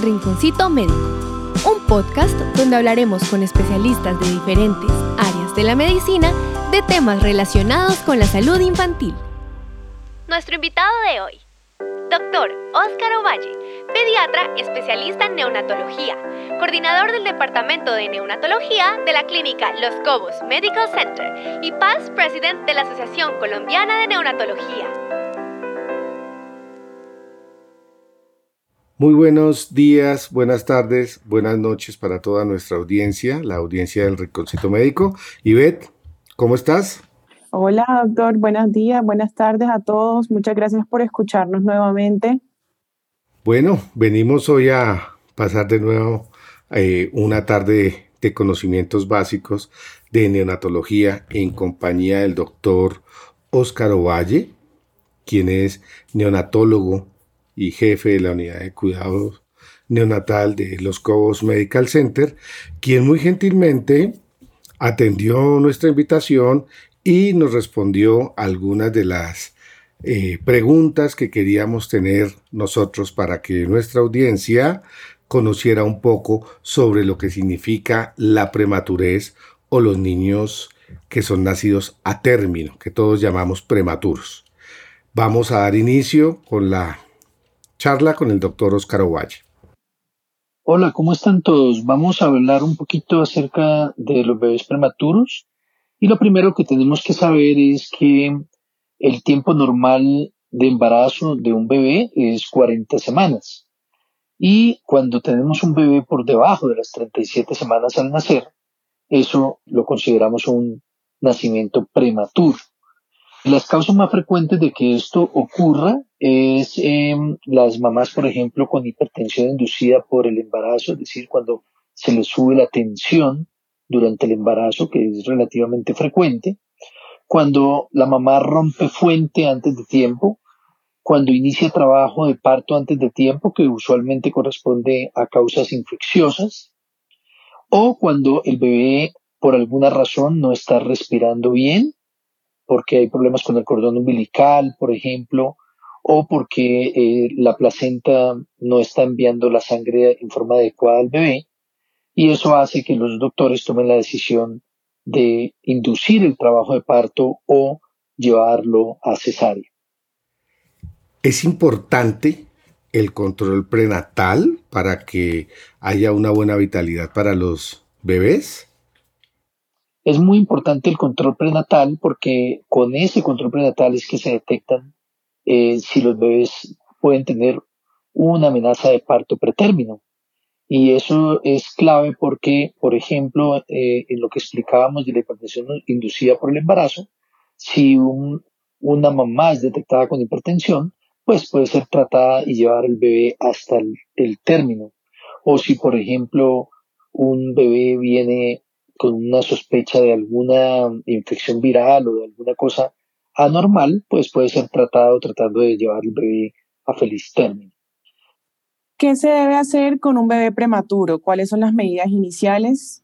El Rinconcito Médico, un podcast donde hablaremos con especialistas de diferentes áreas de la medicina de temas relacionados con la salud infantil. Nuestro invitado de hoy, doctor Óscar Ovalle, pediatra especialista en neonatología, coordinador del Departamento de Neonatología de la clínica Los Cobos Medical Center y past president de la Asociación Colombiana de Neonatología. Muy buenos días, buenas tardes, buenas noches para toda nuestra audiencia, la audiencia del Rinconcito Médico. Ivette, ¿cómo estás? Hola, doctor. Buenos días, buenas tardes a todos. Muchas gracias por escucharnos nuevamente. Bueno, venimos hoy a pasar de nuevo eh, una tarde de conocimientos básicos de neonatología en compañía del doctor Óscar Ovalle, quien es neonatólogo y jefe de la unidad de cuidados neonatal de Los Cobos Medical Center, quien muy gentilmente atendió nuestra invitación y nos respondió algunas de las eh, preguntas que queríamos tener nosotros para que nuestra audiencia conociera un poco sobre lo que significa la prematurez o los niños que son nacidos a término, que todos llamamos prematuros. Vamos a dar inicio con la Charla con el doctor Oscar Ovalle. Hola, ¿cómo están todos? Vamos a hablar un poquito acerca de los bebés prematuros. Y lo primero que tenemos que saber es que el tiempo normal de embarazo de un bebé es 40 semanas. Y cuando tenemos un bebé por debajo de las 37 semanas al nacer, eso lo consideramos un nacimiento prematuro. Las causas más frecuentes de que esto ocurra es em, las mamás, por ejemplo, con hipertensión inducida por el embarazo, es decir, cuando se les sube la tensión durante el embarazo, que es relativamente frecuente, cuando la mamá rompe fuente antes de tiempo, cuando inicia trabajo de parto antes de tiempo, que usualmente corresponde a causas infecciosas, o cuando el bebé por alguna razón no está respirando bien, porque hay problemas con el cordón umbilical, por ejemplo, o porque eh, la placenta no está enviando la sangre en forma adecuada al bebé, y eso hace que los doctores tomen la decisión de inducir el trabajo de parto o llevarlo a cesárea. Es importante el control prenatal para que haya una buena vitalidad para los bebés. Es muy importante el control prenatal porque con ese control prenatal es que se detectan eh, si los bebés pueden tener una amenaza de parto pretérmino. Y eso es clave porque, por ejemplo, eh, en lo que explicábamos de la hipertensión inducida por el embarazo, si una mamá es detectada con hipertensión, pues puede ser tratada y llevar el bebé hasta el término. O si, por ejemplo, un bebé viene con una sospecha de alguna infección viral o de alguna cosa anormal, pues puede ser tratado tratando de llevar el bebé a feliz término. ¿Qué se debe hacer con un bebé prematuro? ¿Cuáles son las medidas iniciales?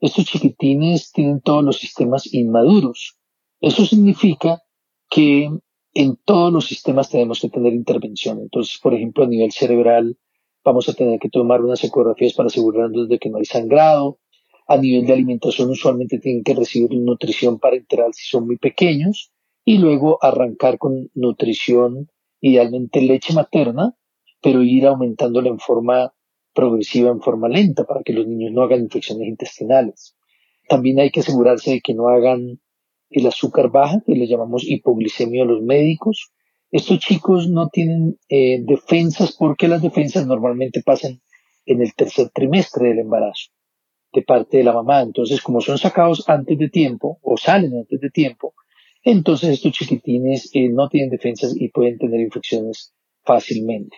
Estos chiquitines tienen todos los sistemas inmaduros. Eso significa que en todos los sistemas tenemos que tener intervención. Entonces, por ejemplo, a nivel cerebral, vamos a tener que tomar unas ecografías para asegurarnos de que no hay sangrado, a nivel de alimentación usualmente tienen que recibir nutrición parenteral si son muy pequeños y luego arrancar con nutrición, idealmente leche materna, pero ir aumentándola en forma progresiva, en forma lenta, para que los niños no hagan infecciones intestinales. También hay que asegurarse de que no hagan el azúcar baja, que le llamamos hipoglicemia a los médicos. Estos chicos no tienen eh, defensas porque las defensas normalmente pasan en el tercer trimestre del embarazo de parte de la mamá. Entonces, como son sacados antes de tiempo o salen antes de tiempo, entonces estos chiquitines eh, no tienen defensas y pueden tener infecciones fácilmente.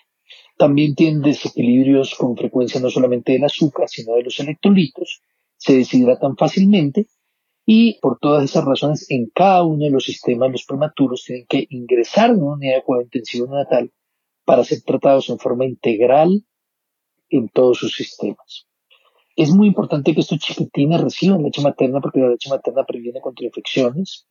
También tienen desequilibrios con frecuencia no solamente del azúcar, sino de los electrolitos. Se deshidratan fácilmente y por todas esas razones en cada uno de los sistemas los prematuros tienen que ingresar en una unidad de cuidado intensivo natal para ser tratados en forma integral en todos sus sistemas. Es muy importante que estos chiquitines reciban leche materna porque la leche materna previene contra infecciones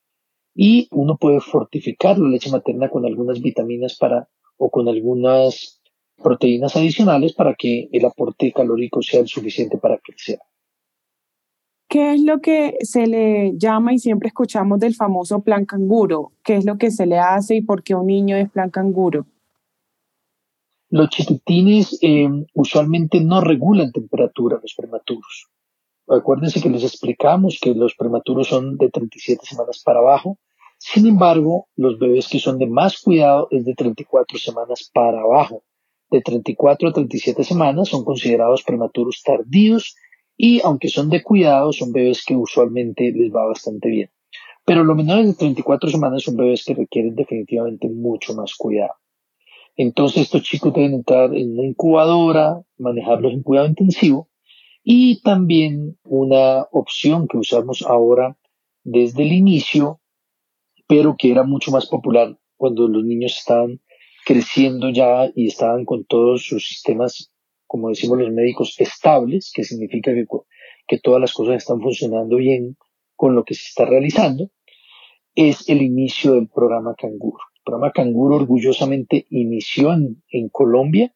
y uno puede fortificar la leche materna con algunas vitaminas para o con algunas proteínas adicionales para que el aporte calórico sea el suficiente para crecer. ¿Qué es lo que se le llama y siempre escuchamos del famoso plan canguro? ¿Qué es lo que se le hace y por qué un niño es plan canguro? Los chiquitines eh, usualmente no regulan temperatura los prematuros. Acuérdense que les explicamos que los prematuros son de 37 semanas para abajo. Sin embargo, los bebés que son de más cuidado es de 34 semanas para abajo. De 34 a 37 semanas son considerados prematuros tardíos y aunque son de cuidado, son bebés que usualmente les va bastante bien. Pero los menores de 34 semanas son bebés que requieren definitivamente mucho más cuidado. Entonces estos chicos deben entrar en una incubadora, manejarlos en cuidado intensivo y también una opción que usamos ahora desde el inicio, pero que era mucho más popular cuando los niños estaban creciendo ya y estaban con todos sus sistemas, como decimos los médicos, estables, que significa que, que todas las cosas están funcionando bien con lo que se está realizando, es el inicio del programa Canguro. Programa Canguro orgullosamente inició en, Colombia,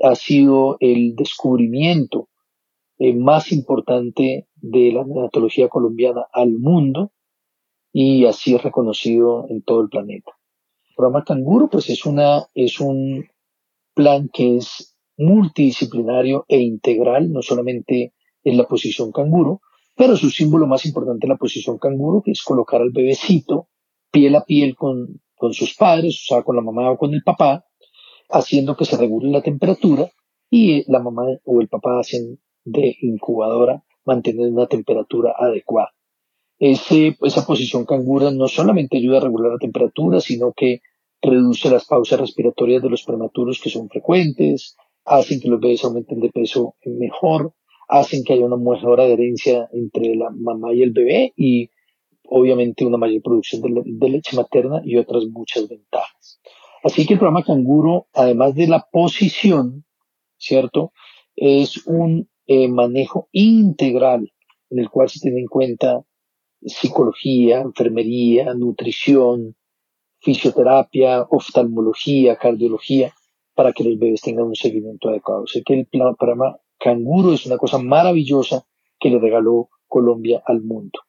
ha sido el descubrimiento eh, más importante de la neonatología colombiana al mundo y así es reconocido en todo el planeta. El programa Canguro pues es una, es un plan que es multidisciplinario e integral, no solamente en la posición canguro, pero su símbolo más importante es la posición canguro, que es colocar al bebecito piel a piel con, con sus padres, o sea, con la mamá o con el papá, haciendo que se regule la temperatura y la mamá o el papá hacen de incubadora mantener una temperatura adecuada. Esa posición cangura no solamente ayuda a regular la temperatura, sino que reduce las pausas respiratorias de los prematuros que son frecuentes, hacen que los bebés aumenten de peso mejor, hacen que haya una mejor adherencia entre la mamá y el bebé y obviamente una mayor producción de, leche materna y otras muchas ventajas. Así que el programa Canguro, además de la posición, ¿cierto? Es un eh, manejo integral en el cual se tiene en cuenta psicología, enfermería, nutrición, fisioterapia, oftalmología, cardiología, para que los bebés tengan un seguimiento adecuado. Sé que el programa Canguro es una cosa maravillosa que le regaló Colombia al mundo.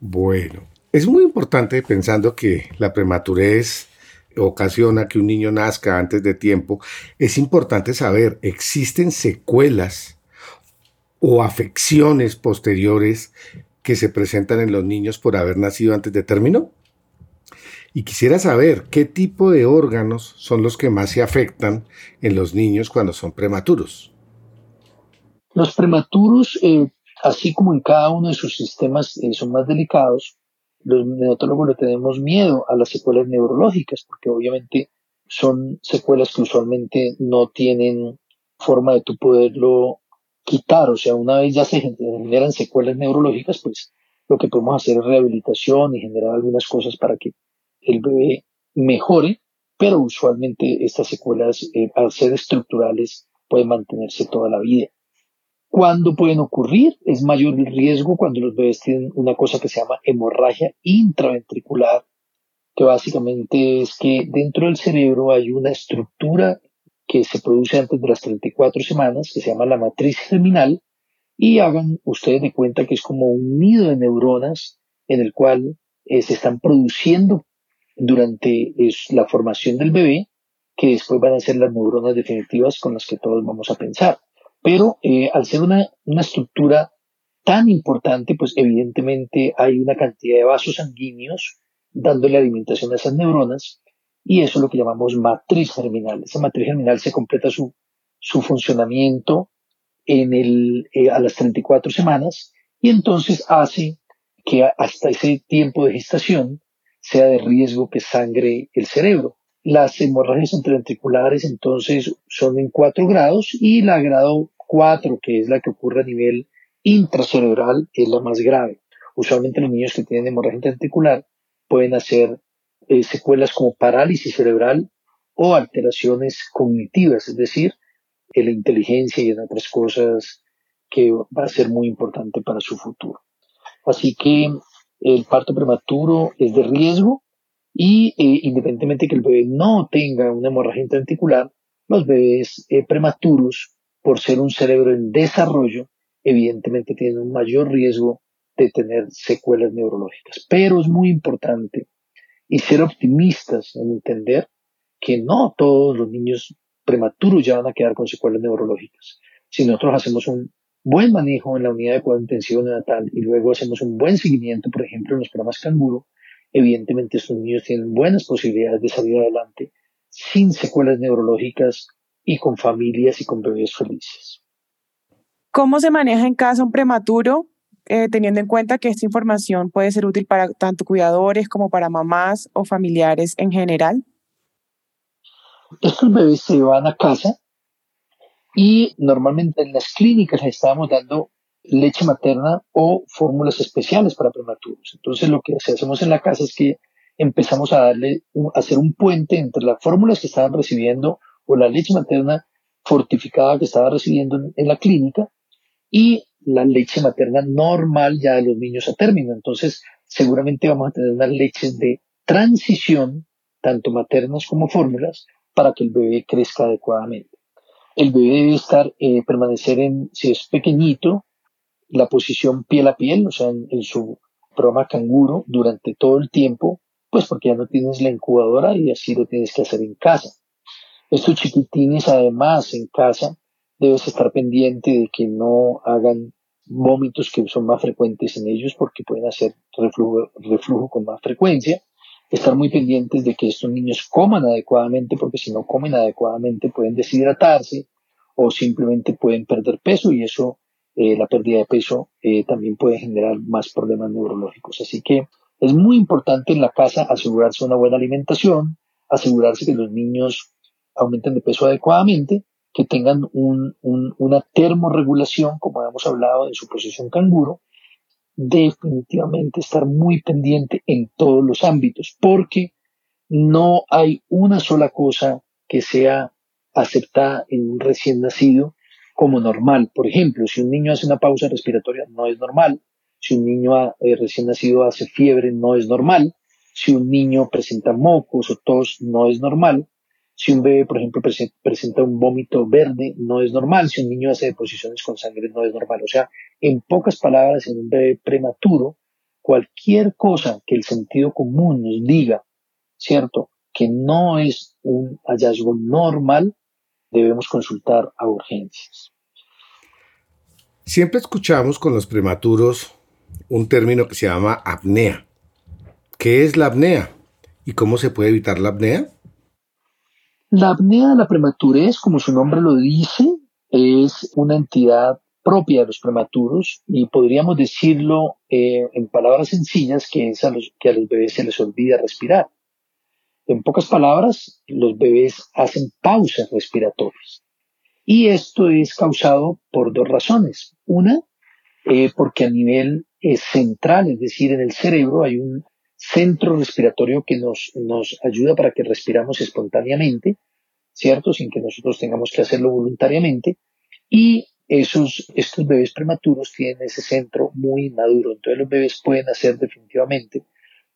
Bueno, es muy importante pensando que la prematurez ocasiona que un niño nazca antes de tiempo, es importante saber, ¿existen secuelas o afecciones posteriores que se presentan en los niños por haber nacido antes de término? Y quisiera saber qué tipo de órganos son los que más se afectan en los niños cuando son prematuros. Los prematuros eh, así como en cada uno de sus sistemas eh, son más delicados, los neonatólogos le tenemos miedo a las secuelas neurológicas, porque obviamente son secuelas que usualmente no tienen forma de tú poderlo quitar, o sea, una vez ya se generan secuelas neurológicas, pues lo que podemos hacer es rehabilitación y generar algunas cosas para que el bebé mejore, pero usualmente estas secuelas, eh, al ser estructurales, pueden mantenerse toda la vida. ¿Cuándo pueden ocurrir? Es mayor el riesgo cuando los bebés tienen una cosa que se llama hemorragia intraventricular, que básicamente es que dentro del cerebro hay una estructura que se produce antes de las 34 semanas, que se llama la matriz germinal, y hagan ustedes de cuenta que es como un nido de neuronas en el cual eh, se están produciendo durante la formación del bebé, que después van a ser las neuronas definitivas con las que todos vamos a pensar. Pero eh, al ser una, una estructura tan importante, pues evidentemente hay una cantidad de vasos sanguíneos dándole alimentación a esas neuronas y eso es lo que llamamos matriz germinal. Esa matriz germinal se completa su, su funcionamiento en el, eh, a las 34 semanas y entonces hace que hasta ese tiempo de gestación sea de riesgo que sangre el cerebro. Las hemorragias intraventriculares entonces son en 4 grados y la grado 4, que es la que ocurre a nivel intracerebral, es la más grave. Usualmente los niños que tienen hemorragia intraventricular pueden hacer eh, secuelas como parálisis cerebral o alteraciones cognitivas, es decir, en la inteligencia y en otras cosas que va a ser muy importante para su futuro. Así que el parto prematuro es de riesgo y eh, independientemente que el bebé no tenga una hemorragia intraventricular, los bebés eh, prematuros, por ser un cerebro en desarrollo, evidentemente tienen un mayor riesgo de tener secuelas neurológicas. Pero es muy importante y ser optimistas en entender que no todos los niños prematuros ya van a quedar con secuelas neurológicas. Si nosotros hacemos un buen manejo en la unidad de cuidado intensivo neonatal y luego hacemos un buen seguimiento, por ejemplo, en los programas canguro, evidentemente estos niños tienen buenas posibilidades de salir adelante sin secuelas neurológicas y con familias y con bebés felices. ¿Cómo se maneja en casa un prematuro, eh, teniendo en cuenta que esta información puede ser útil para tanto cuidadores como para mamás o familiares en general? Estos bebés se van a casa y normalmente en las clínicas les estábamos dando leche materna o fórmulas especiales para prematuros. Entonces lo que hacemos en la casa es que empezamos a darle, a hacer un puente entre las fórmulas que estaban recibiendo o la leche materna fortificada que estaba recibiendo en, la clínica y la leche materna normal ya de los niños a término. Entonces seguramente vamos a tener unas leches de transición, tanto maternas como fórmulas, para que el bebé crezca adecuadamente. El bebé debe estar, eh, permanecer en, si es pequeñito, la posición piel a piel, o sea, en, su programa canguro durante todo el tiempo, pues porque ya no tienes la incubadora y así lo tienes que hacer en casa. Estos chiquitines, además, en casa, debes estar pendiente de que no hagan vómitos que son más frecuentes en ellos porque pueden hacer reflujo, reflujo con más frecuencia. Estar muy pendientes de que estos niños coman adecuadamente porque si no comen adecuadamente pueden deshidratarse o simplemente pueden perder peso y eso eh, la pérdida de peso eh, también puede generar más problemas neurológicos. Así que es muy importante en la casa asegurarse una buena alimentación, asegurarse que los niños aumenten de peso adecuadamente, que tengan una termorregulación, como hemos hablado en su posición canguro, definitivamente estar muy pendiente en todos los ámbitos, porque no hay una sola cosa que sea aceptada en un recién nacido como normal. Por ejemplo, si un niño hace una pausa respiratoria, no es normal. Si un niño eh, recién nacido hace fiebre, no es normal. Si un niño presenta mocos o tos, no es normal. Si un bebé, por ejemplo, presenta un vómito verde, no es normal. Si un niño hace deposiciones con sangre, no es normal. O sea, en pocas palabras, en un bebé prematuro, cualquier cosa que el sentido común nos diga, ¿cierto? Que no es un hallazgo normal, debemos consultar a urgencias. Siempre escuchamos con los prematuros un término que se llama apnea. ¿Qué es la apnea y cómo se puede evitar la apnea? La apnea de la prematurez, como su nombre lo dice, es una entidad propia de los prematuros y podríamos decirlo eh, en palabras sencillas que es a los, que a los bebés se les olvida respirar. En pocas palabras, los bebés hacen pausas respiratorias. Y esto es causado por dos razones. Una, eh, porque a nivel eh, central, es decir, en el cerebro hay un centro respiratorio que nos, nos ayuda para que respiramos espontáneamente, ¿cierto? Sin que nosotros tengamos que hacerlo voluntariamente. Y esos, estos bebés prematuros tienen ese centro muy maduro. Entonces los bebés pueden hacer definitivamente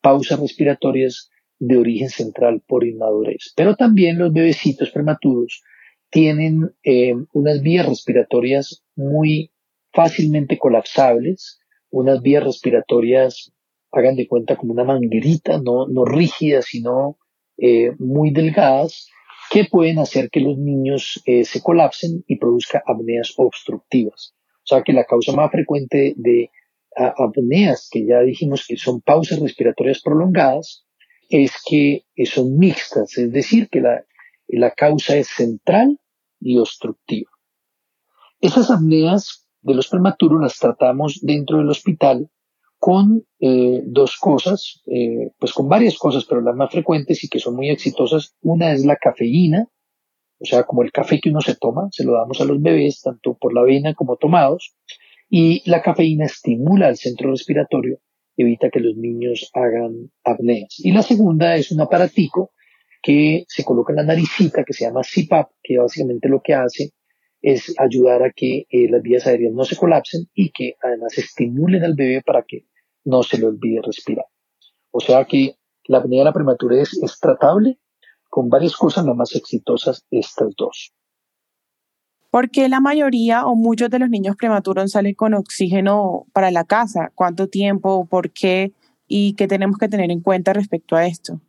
pausas respiratorias de origen central por inmadurez. Pero también los bebecitos prematuros tienen eh, unas vías respiratorias muy fácilmente colapsables, unas vías respiratorias, hagan de cuenta como una manguerita, no, no rígidas, sino eh, muy delgadas, que pueden hacer que los niños eh, se colapsen y produzca apneas obstructivas. O sea que la causa más frecuente de apneas, que ya dijimos que son pausas respiratorias prolongadas, es que son mixtas, es decir, que la, la causa es central y obstructiva. Esas apneas de los prematuros las tratamos dentro del hospital con eh, dos cosas, eh, pues con varias cosas, pero las más frecuentes y que son muy exitosas. Una es la cafeína, o sea, como el café que uno se toma, se lo damos a los bebés, tanto por la vena como tomados, y la cafeína estimula el centro respiratorio evita que los niños hagan apneas. Y la segunda es un aparatico que se coloca en la naricita que se llama CPAP, que básicamente lo que hace es ayudar a que eh, las vías aéreas no se colapsen y que además estimulen al bebé para que no se le olvide respirar. O sea que la apnea de la prematurez es tratable con varias cosas, las más exitosas estas dos. ¿Por qué la mayoría o muchos de los niños prematuros salen con oxígeno para la casa? ¿Cuánto tiempo? ¿Por qué? ¿Y qué tenemos que tener en cuenta respecto a esto?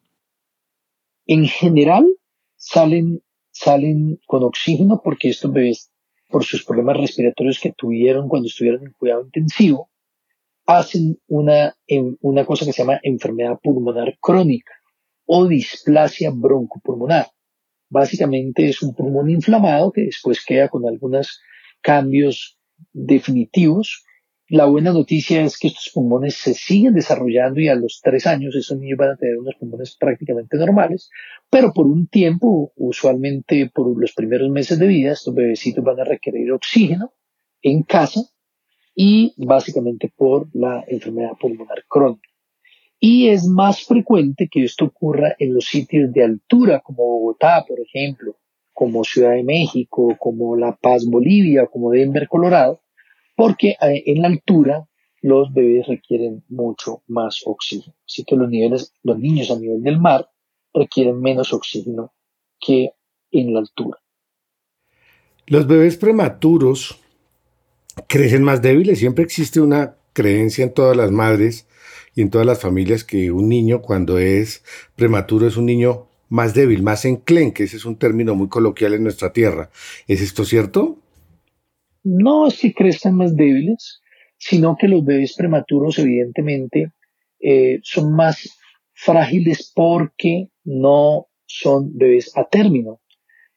En general, salen, salen con oxígeno porque estos bebés, por sus problemas respiratorios que tuvieron cuando estuvieron en cuidado intensivo, hacen una, una cosa que se llama enfermedad pulmonar crónica o displasia broncopulmonar. Básicamente es un pulmón inflamado que después queda con algunos cambios definitivos. La buena noticia es que estos pulmones se siguen desarrollando y a los tres años esos niños van a tener unos pulmones prácticamente normales, pero por un tiempo, usualmente por los primeros meses de vida, estos bebecitos van a requerir oxígeno en casa y básicamente por la enfermedad pulmonar crónica. Y es más frecuente que esto ocurra en los sitios de altura, como Bogotá, por ejemplo, como Ciudad de México, como La Paz, Bolivia, como Denver, Colorado, porque eh, en la altura los bebés requieren mucho más oxígeno. Así que los niveles, los niños a nivel del mar requieren menos oxígeno que en la altura. Los bebés prematuros crecen más débiles. Siempre existe una creencia en todas las madres y en todas las familias que un niño cuando es prematuro es un niño más débil, más enclenque, ese es un término muy coloquial en nuestra tierra. ¿Es esto cierto? No es que crezcan más débiles, sino que los bebés prematuros evidentemente eh, son más frágiles porque no son bebés a término.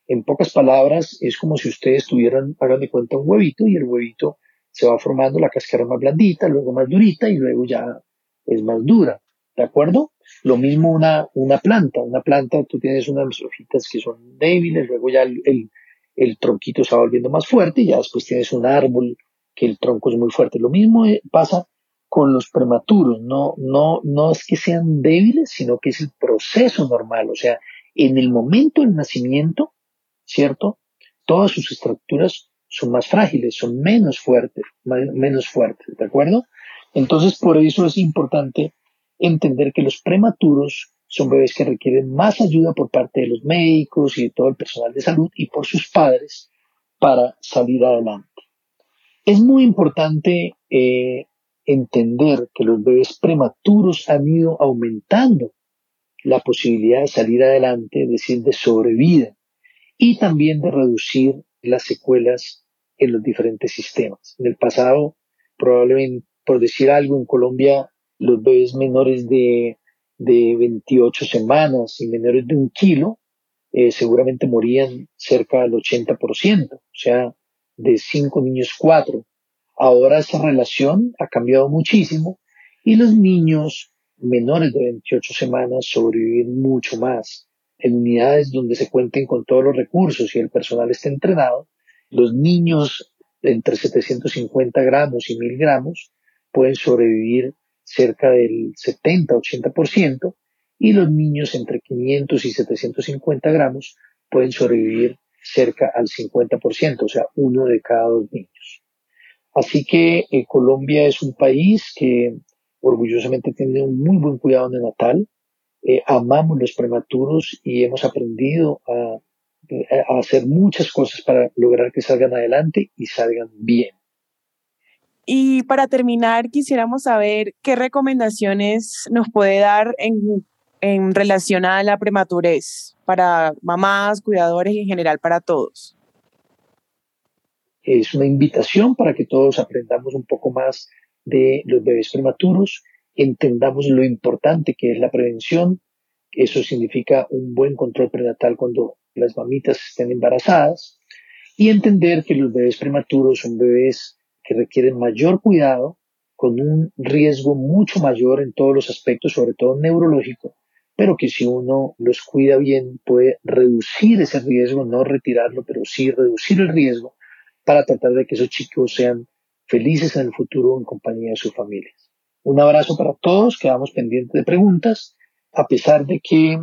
En pocas palabras, es como si ustedes tuvieran, hagan de cuenta, un huevito y el huevito se va formando la cáscara más blandita, luego más durita y luego ya es más dura, ¿de acuerdo? Lo mismo una, una planta, una planta tú tienes unas hojitas que son débiles, luego ya el, el, tronquito se volviendo más fuerte y ya después tienes un árbol que el tronco es muy fuerte. Lo mismo eh, pasa con los prematuros, no, no, no es que sean débiles, sino que es el proceso normal, o sea, en el momento del nacimiento, ¿cierto? Todas sus estructuras son más frágiles, son menos fuertes, menos fuertes, ¿de acuerdo? Entonces, por eso es importante entender que los prematuros son bebés que requieren más ayuda por parte de los médicos y de todo el personal de salud y por sus padres para salir adelante. Es muy importante eh, entender que los bebés prematuros han ido aumentando la posibilidad de salir adelante, es decir, de sobrevida y también de reducir las secuelas en los diferentes sistemas. En el pasado, probablemente por decir algo, en Colombia los bebés menores de, de 28 semanas y menores de un kilo eh, seguramente morían cerca del 80%, o sea, de cinco niños, cuatro. Ahora esa relación ha cambiado muchísimo y los niños menores de 28 semanas sobreviven mucho más. En unidades donde se cuenten con todos los recursos y el personal esté entrenado, los niños entre 750 gramos y 1000 gramos pueden sobrevivir cerca del 70-80% y los niños entre 500 y 750 gramos pueden sobrevivir cerca al 50%, o sea, uno de cada dos niños. Así que eh, Colombia es un país que orgullosamente tiene un muy buen cuidado neonatal, eh, amamos los prematuros y hemos aprendido a hacer muchas cosas para lograr que salgan adelante y salgan bien. Y para terminar, quisiéramos saber qué recomendaciones nos puede dar en, en relación a la prematurez para mamás, cuidadores y en general para todos. Es una invitación para que todos aprendamos un poco más de los bebés prematuros, entendamos lo importante que es la prevención. Eso significa un buen control prenatal cuando las mamitas estén embarazadas y entender que los bebés prematuros son bebés que requieren mayor cuidado, con un riesgo mucho mayor en todos los aspectos, sobre todo neurológico, pero que si uno los cuida bien puede reducir ese riesgo, no retirarlo, pero sí reducir el riesgo para tratar de que esos chicos sean felices en el futuro en compañía de sus familias. Un abrazo para todos, quedamos pendientes de preguntas, a pesar de que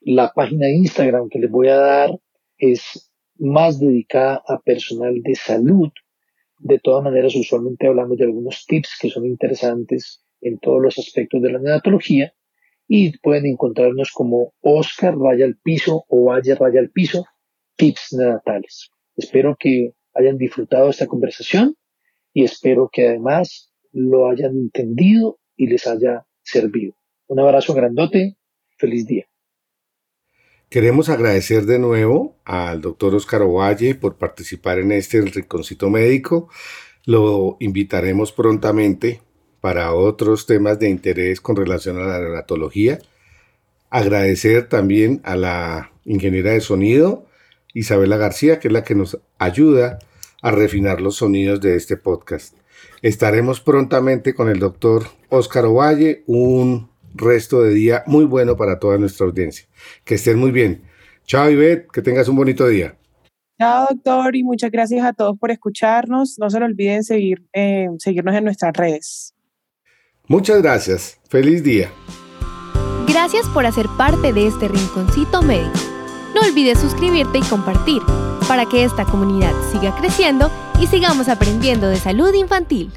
la página de Instagram que les voy a dar es más dedicada a personal de salud de todas maneras, usualmente hablamos de algunos tips que son interesantes en todos los aspectos de la neonatología y pueden encontrarnos como Oscar Raya al Piso o Valle Raya al Piso, tips neonatales. Espero que hayan disfrutado esta conversación y espero que además lo hayan entendido y les haya servido. Un abrazo grandote, feliz día. Queremos agradecer de nuevo al doctor Oscar Ovalle por participar en este Rinconcito Médico. Lo invitaremos prontamente para otros temas de interés con relación a la neonatología. Agradecer también a la ingeniera de sonido, Isabela García, que es la que nos ayuda a refinar los sonidos de este podcast. Estaremos prontamente con el doctor Oscar Ovalle, un resto de día muy bueno para toda nuestra audiencia. Que estén muy bien. Chao, Ivette, que tengas un bonito día. Chao, doctor, y muchas gracias a todos por escucharnos. No se lo olviden seguir, eh, seguirnos en nuestras redes. Muchas gracias. Feliz día. Gracias por hacer parte de este rinconcito médico. No olvides suscribirte y compartir para que esta comunidad siga creciendo y sigamos aprendiendo de salud infantil.